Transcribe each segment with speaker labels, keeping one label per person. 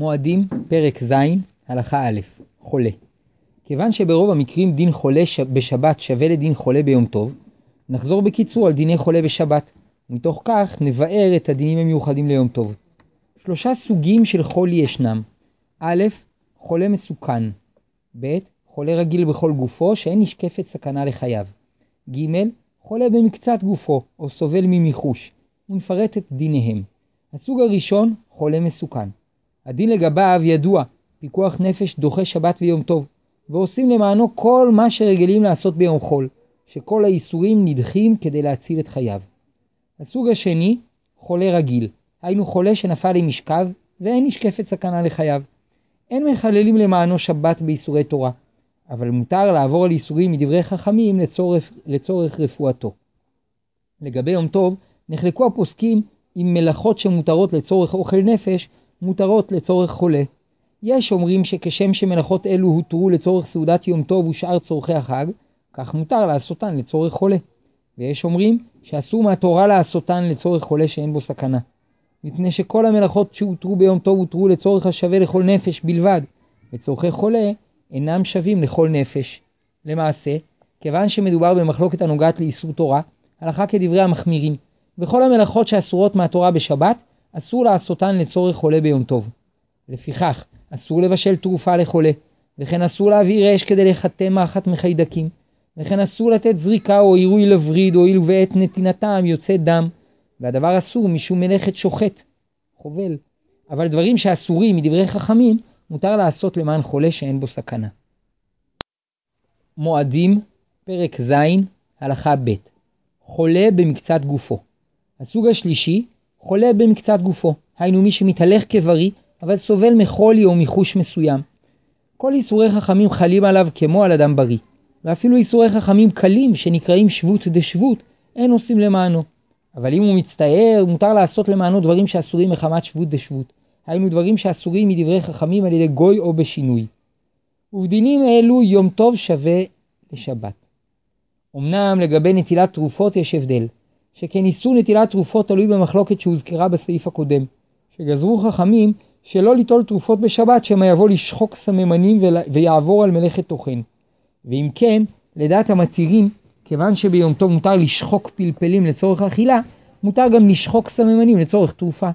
Speaker 1: מועדים, פרק ז', הלכה א', חולה. כיוון שברוב המקרים דין חולה ש... בשבת שווה לדין חולה ביום טוב, נחזור בקיצור על דיני חולה בשבת, ומתוך כך נבאר את הדינים המיוחדים ליום טוב. שלושה סוגים של חולי ישנם א', חולה מסוכן ב', חולה רגיל בכל גופו שאין נשקפת סכנה לחייו ג', חולה במקצת גופו או סובל ממיחוש, ונפרט את דיניהם. הסוג הראשון, חולה מסוכן. הדין לגביו ידוע, פיקוח נפש דוחה שבת ויום טוב, ועושים למענו כל מה שרגלים לעשות ביום חול, שכל האיסורים נדחים כדי להציל את חייו. הסוג השני, חולה רגיל, היינו חולה שנפל עם משכב, ואין נשקפת סכנה לחייו. אין מחללים למענו שבת באיסורי תורה, אבל מותר לעבור על איסורים מדברי חכמים לצורך, לצורך רפואתו. לגבי יום טוב, נחלקו הפוסקים אם מלאכות שמותרות לצורך אוכל נפש, מותרות לצורך חולה. יש אומרים שכשם שמלאכות אלו הותרו לצורך סעודת יום טוב ושאר צורכי החג, כך מותר לעשותן לצורך חולה. ויש אומרים שאסור מהתורה לעשותן לצורך חולה שאין בו סכנה. מפני שכל המלאכות שהותרו ביום טוב הותרו לצורך השווה לכל נפש בלבד, וצורכי חולה אינם שווים לכל נפש. למעשה, כיוון שמדובר במחלוקת הנוגעת לאיסור תורה, הלכה כדברי המחמירים, וכל המלאכות שאסורות מהתורה בשבת, אסור לעשותן לצורך חולה ביום טוב. לפיכך, אסור לבשל תרופה לחולה, וכן אסור להביא אש כדי לחתם מאחת מחיידקים, וכן אסור לתת זריקה או עירוי לווריד, הואיל ובעת נתינתם יוצא דם, והדבר אסור משום מלאכת שוחט, חובל. אבל דברים שאסורים מדברי חכמים, מותר לעשות למען חולה שאין בו סכנה. מועדים, פרק ז', הלכה ב' חולה במקצת גופו. הסוג השלישי, חולה במקצת גופו, היינו מי שמתהלך כבריא, אבל סובל מחולי או מחוש מסוים. כל איסורי חכמים חלים עליו כמו על אדם בריא, ואפילו איסורי חכמים קלים שנקראים שבות דשבות, אין עושים למענו. אבל אם הוא מצטער, מותר לעשות למענו דברים שאסורים מחמת שבות דשבות. היינו דברים שאסורים מדברי חכמים על ידי גוי או בשינוי. ובדינים אלו יום טוב שווה לשבת. אמנם לגבי נטילת תרופות יש הבדל, שכן איסור נטילת תרופות תלוי במחלוקת שהוזכרה בסעיף הקודם, שגזרו חכמים שלא ליטול תרופות בשבת שמא יבוא לשחוק סממנים ויעבור על מלאכת טוחן. ואם כן, לדעת המתירים, כיוון שביום טוב מותר לשחוק פלפלים לצורך אכילה, מותר גם לשחוק סממנים לצורך תרופה.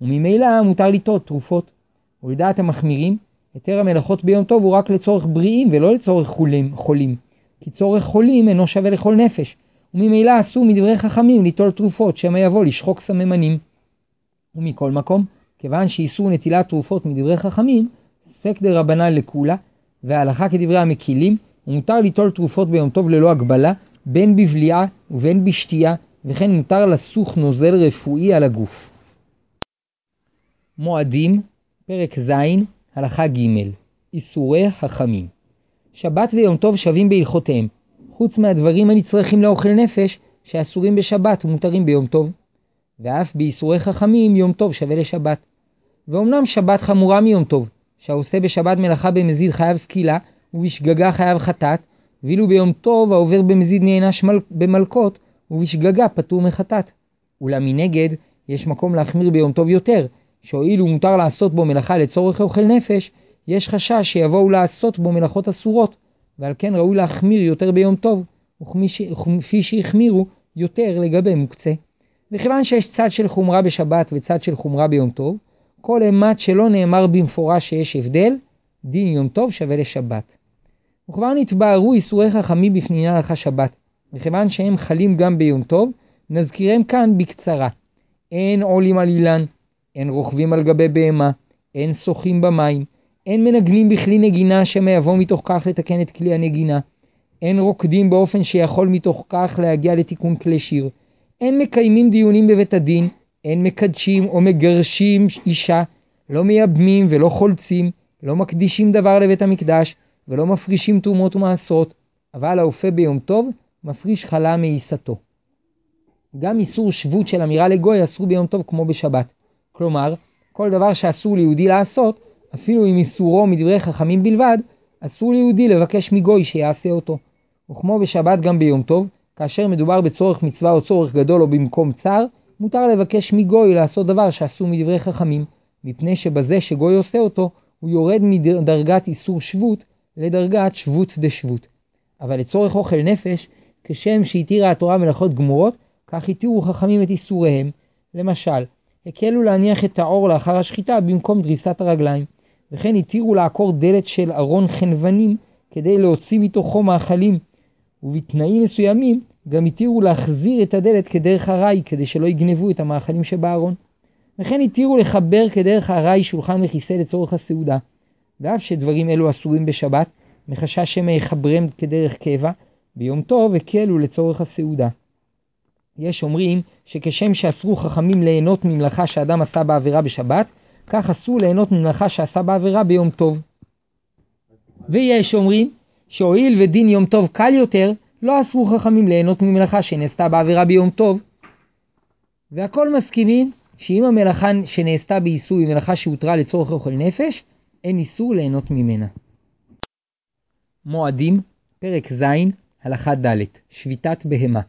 Speaker 1: וממילא מותר ליטול תרופות. ולדעת המחמירים, היתר המלאכות ביום טוב הוא רק לצורך בריאים ולא לצורך חולים. כי צורך חולים אינו שווה לכל נפש, וממילא אסור מדברי חכמים ליטול תרופות שמא יבוא לשחוק סממנים. ומכל מקום, כיוון שאיסור נטילת תרופות מדברי חכמים, סק דה רבנן לקולה, וההלכה כדברי המקילים, ומותר ליטול תרופות ביום טוב ללא הגבלה, בין בבליעה ובין בשתייה, וכן מותר לסוך נוזל רפואי על הגוף. מועדים, פרק ז', הלכה ג' איסורי חכמים. שבת ויום טוב שווים בהלכותיהם, חוץ מהדברים הנצרכים לאוכל נפש שאסורים בשבת ומותרים ביום טוב. ואף באיסורי חכמים יום טוב שווה לשבת. ואומנם שבת חמורה מיום טוב, שהעושה בשבת מלאכה במזיד חייב סקילה, ובשגגה חייב חטאת, ואילו ביום טוב העובר במזיד נענש מל... במלקות, ובשגגה פטור מחטאת. אולם מנגד, יש מקום להחמיר ביום טוב יותר, שהואיל ומותר לעשות בו מלאכה לצורך אוכל נפש, יש חשש שיבואו לעשות בו מלאכות אסורות, ועל כן ראוי להחמיר יותר ביום טוב, וכפי שהחמירו יותר לגבי מוקצה. וכיוון שיש צד של חומרה בשבת וצד של חומרה ביום טוב, כל אימת שלא נאמר במפורש שיש הבדל, דין יום טוב שווה לשבת. וכבר נתבהרו איסורי חכמים בפני הלכה שבת, וכיוון שהם חלים גם ביום טוב, נזכירם כאן בקצרה. אין עולים על אילן, אין רוכבים על גבי בהמה, אין שוחים במים, אין מנגנים בכלי נגינה שמא יבוא מתוך כך לתקן את כלי הנגינה, אין רוקדים באופן שיכול מתוך כך להגיע לתיקון כלי שיר, אין מקיימים דיונים בבית הדין, אין מקדשים או מגרשים אישה, לא מייבמים ולא חולצים, לא מקדישים דבר לבית המקדש, ולא מפרישים תרומות ומעשרות, אבל האופה ביום טוב, מפריש חלה מעיסתו. גם איסור שבות של אמירה לגוי אסור ביום טוב כמו בשבת. כלומר, כל דבר שאסור ליהודי לעשות, אפילו אם איסורו מדברי חכמים בלבד, אסור ליהודי לבקש מגוי שיעשה אותו. וכמו בשבת גם ביום טוב, כאשר מדובר בצורך מצווה או צורך גדול או במקום צר, מותר לבקש מגוי לעשות דבר שאסור מדברי חכמים, מפני שבזה שגוי עושה אותו, הוא יורד מדרגת איסור שבות לדרגת שבות דשבות. אבל לצורך אוכל נפש, כשם שהתירה התורה מלאכות גמורות, כך התירו חכמים את איסוריהם. למשל, הקלו להניח את העור לאחר השחיטה במקום דריסת הרגליים, וכן התירו לעקור דלת של ארון חנוונים כדי להוציא מתוכו מאכלים, ובתנאים מסוימים גם התירו להחזיר את הדלת כדרך ארעי כדי שלא יגנבו את המאכלים שבארון. וכן התירו לחבר כדרך ארעי שולחן וכיסא לצורך הסעודה. ואף שדברים אלו אסורים בשבת, מחשש שמא יחברם כדרך קבע, ביום טוב הקלו לצורך הסעודה. יש אומרים שכשם שאסרו חכמים ליהנות ממלאכה שאדם עשה בעבירה בשבת, כך אסור ליהנות ממלאכה שעשה בעבירה ביום טוב. ויש אומרים שהואיל ודין יום טוב קל יותר, לא אסרו חכמים ליהנות ממלאכה שנעשתה בעבירה ביום טוב. והכל מסכימים שאם המלאכה שנעשתה באיסור היא מלאכה שהותרה לצורך אוכל נפש, אין איסור ליהנות ממנה. מועדים, פרק ז', הלכה ד', שביתת בהמה.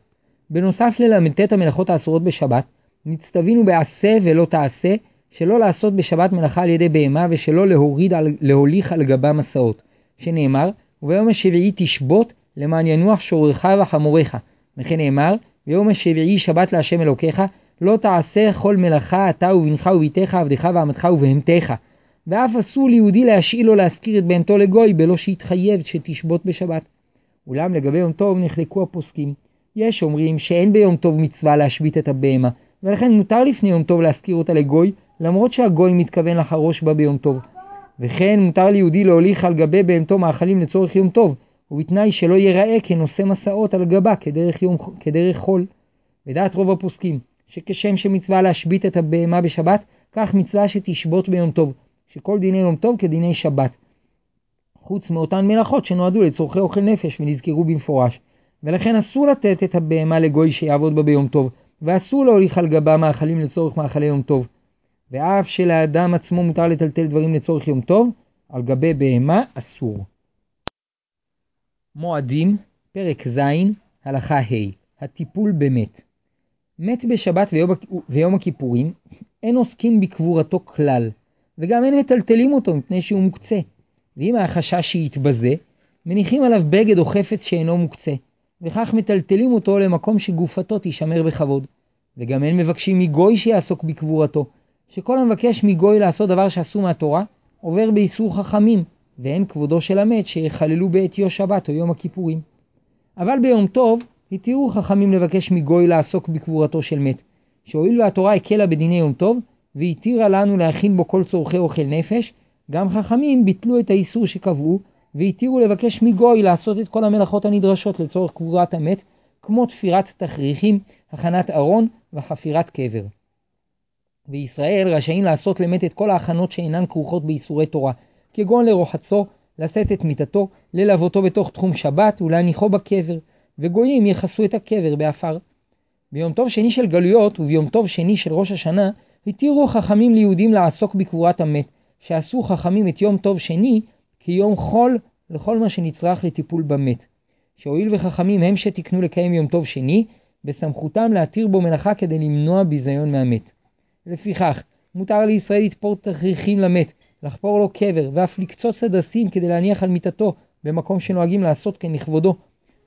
Speaker 1: בנוסף לל"ט המלאכות האסורות בשבת, נצטווינו בעשה ולא תעשה, שלא לעשות בשבת מלאכה על ידי בהמה ושלא להוריד על, להוליך על גבה מסעות, שנאמר, וביום השביעי תשבות למען ינוח שורך וחמורך. וכן נאמר, ביום השביעי שבת להשם אלוקיך, לא תעשה כל מלאכה אתה ובנך וביתך עבדך ואמתך ובהמתך. ואף אסור ליהודי להשאיל או להשכיר את בהמתו לגוי בלא שיתחייב שתשבות בשבת. אולם לגבי יום טוב נחלקו הפוסקים. יש אומרים שאין ביום טוב מצווה להשבית את הבהמה, ולכן מותר לפני יום טוב להשכיר אותה לגוי, למרות שהגוי מתכוון לחרוש בה ביום טוב. וכן מותר ליהודי להוליך על גבי בהמתו מאכלים לצורך יום טוב, ובתנאי שלא ייראה כנושא מסעות על גבה כדרך, יום, כדרך חול. ודעת רוב הפוסקים, שכשם שמצווה להשבית את הבהמה בשבת, כך מצווה שתשבות ביום טוב, שכל דיני יום טוב כדיני שבת. חוץ מאותן מלאכות שנועדו לצורכי אוכל נפש ונזכרו במפורש. ולכן אסור לתת את הבהמה לגוי שיעבוד בה ביום טוב, ואסור להוליך על גבה מאכלים לצורך מאכלי יום טוב. ואף שלאדם עצמו מותר לטלטל דברים לצורך יום טוב, על גבי בהמה אסור. מועדים, פרק ז', הלכה ה', הטיפול במת. מת בשבת ויום, ויום הכיפורים, אין עוסקים בקבורתו כלל, וגם אין מטלטלים אותו מפני שהוא מוקצה. ואם היה חשש שיתבזה, מניחים עליו בגד או חפץ שאינו מוקצה, וכך מטלטלים אותו למקום שגופתו תישמר בכבוד. וגם אין מבקשים מגוי שיעסוק בקבורתו, שכל המבקש מגוי לעשות דבר שעשו מהתורה, עובר באיסור חכמים, ואין כבודו של המת שיחללו בעטיו שבת או יום הכיפורים. אבל ביום טוב, התירו חכמים לבקש מגוי לעסוק בקבורתו של מת, שהואיל והתורה הקלה בדיני יום טוב, והתירה לנו להכין בו כל צורכי אוכל נפש, גם חכמים ביטלו את האיסור שקבעו, והתירו לבקש מגוי לעשות את כל המלאכות הנדרשות לצורך קבורת המת, כמו תפירת תכריכים, הכנת ארון וחפירת קבר. וישראל רשאים לעשות למת את כל ההכנות שאינן כרוכות באיסורי תורה, כגון לרוחצו, לשאת את מיטתו, ללוותו בתוך תחום שבת ולהניחו בקבר, וגויים יכסו את הקבר באפר. ביום טוב שני של גלויות וביום טוב שני של ראש השנה, התירו חכמים ליהודים לעסוק בקבורת המת, שעשו חכמים את יום טוב שני כיום חול לכל מה שנצרך לטיפול במת. שהואיל וחכמים הם שתקנו לקיים יום טוב שני, בסמכותם להתיר בו מלאכה כדי למנוע ביזיון מהמת. לפיכך, מותר לישראל לתפור תכריכים למת, לחפור לו קבר, ואף לקצוץ הדסים כדי להניח על מיטתו, במקום שנוהגים לעשות כן לכבודו.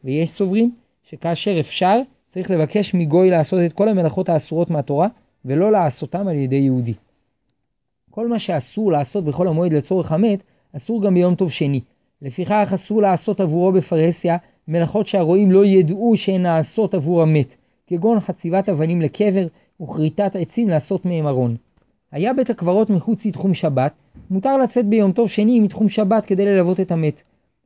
Speaker 1: ויש סוברים שכאשר אפשר, צריך לבקש מגוי לעשות את כל המלאכות האסורות מהתורה, ולא לעשותם על ידי יהודי. כל מה שאסור לעשות בכל המועד לצורך המת, אסור גם ביום טוב שני. לפיכך אסור לעשות עבורו בפרהסיה מלאכות שהרועים לא ידעו שהן נעשות עבור המת, כגון חציבת אבנים לקבר וכריתת עצים לעשות מהם ארון. היה בית הקברות מחוץ לתחום שבת, מותר לצאת ביום טוב שני מתחום שבת כדי ללוות את המת.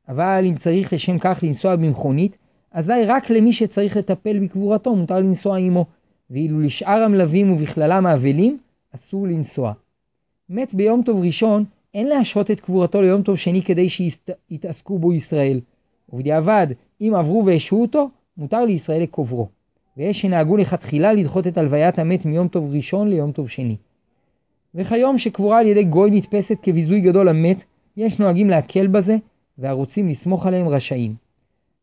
Speaker 1: אבל אם צריך לשם כך לנסוע במכונית, אזי רק למי שצריך לטפל בקבורתו מותר לנסוע עמו, ואילו לשאר המלווים ובכללם האבלים, אסור לנסוע. מת ביום טוב ראשון, אין להשהות את קבורתו ליום טוב שני כדי שיתעסקו בו ישראל. ובדיעבד, אם עברו והשהו אותו, מותר לישראל לקוברו. ויש שנהגו לכתחילה לדחות את הלוויית המת מיום טוב ראשון ליום טוב שני. וכיום שקבורה על ידי גוי נתפסת כביזוי גדול למת, יש נוהגים להקל בזה, והרוצים לסמוך עליהם רשאים.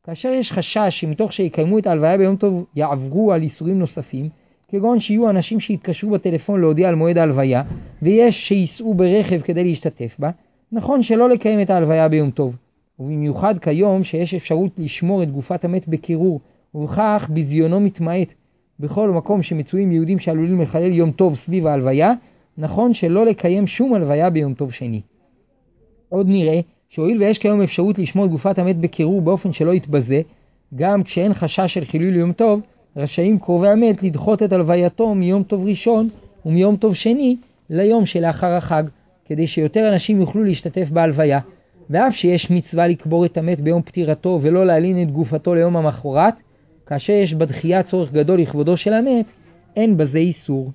Speaker 1: כאשר יש חשש שמתוך שיקיימו את ההלוויה ביום טוב יעברו על איסורים נוספים, כגון שיהיו אנשים שיתקשרו בטלפון להודיע על מועד ההלוויה, ויש שייסעו ברכב כדי להשתתף בה, נכון שלא לקיים את ההלוויה ביום טוב. ובמיוחד כיום שיש אפשרות לשמור את גופת המת בקירור, ובכך ביזיונו מתמעט. בכל מקום שמצויים יהודים שעלולים לחלל יום טוב סביב ההלוויה, נכון שלא לקיים שום הלוויה ביום טוב שני. עוד נראה שהואיל ויש כיום אפשרות לשמור גופת המת בקירור באופן שלא יתבזה, גם כשאין חשש של חילול יום טוב, רשאים קרובי המת לדחות את הלווייתו מיום טוב ראשון ומיום טוב שני ליום שלאחר החג, כדי שיותר אנשים יוכלו להשתתף בהלוויה. ואף שיש מצווה לקבור את המת ביום פטירתו ולא להלין את גופתו ליום המחרת, כאשר יש בדחייה צורך גדול לכבודו של המת, אין בזה איסור.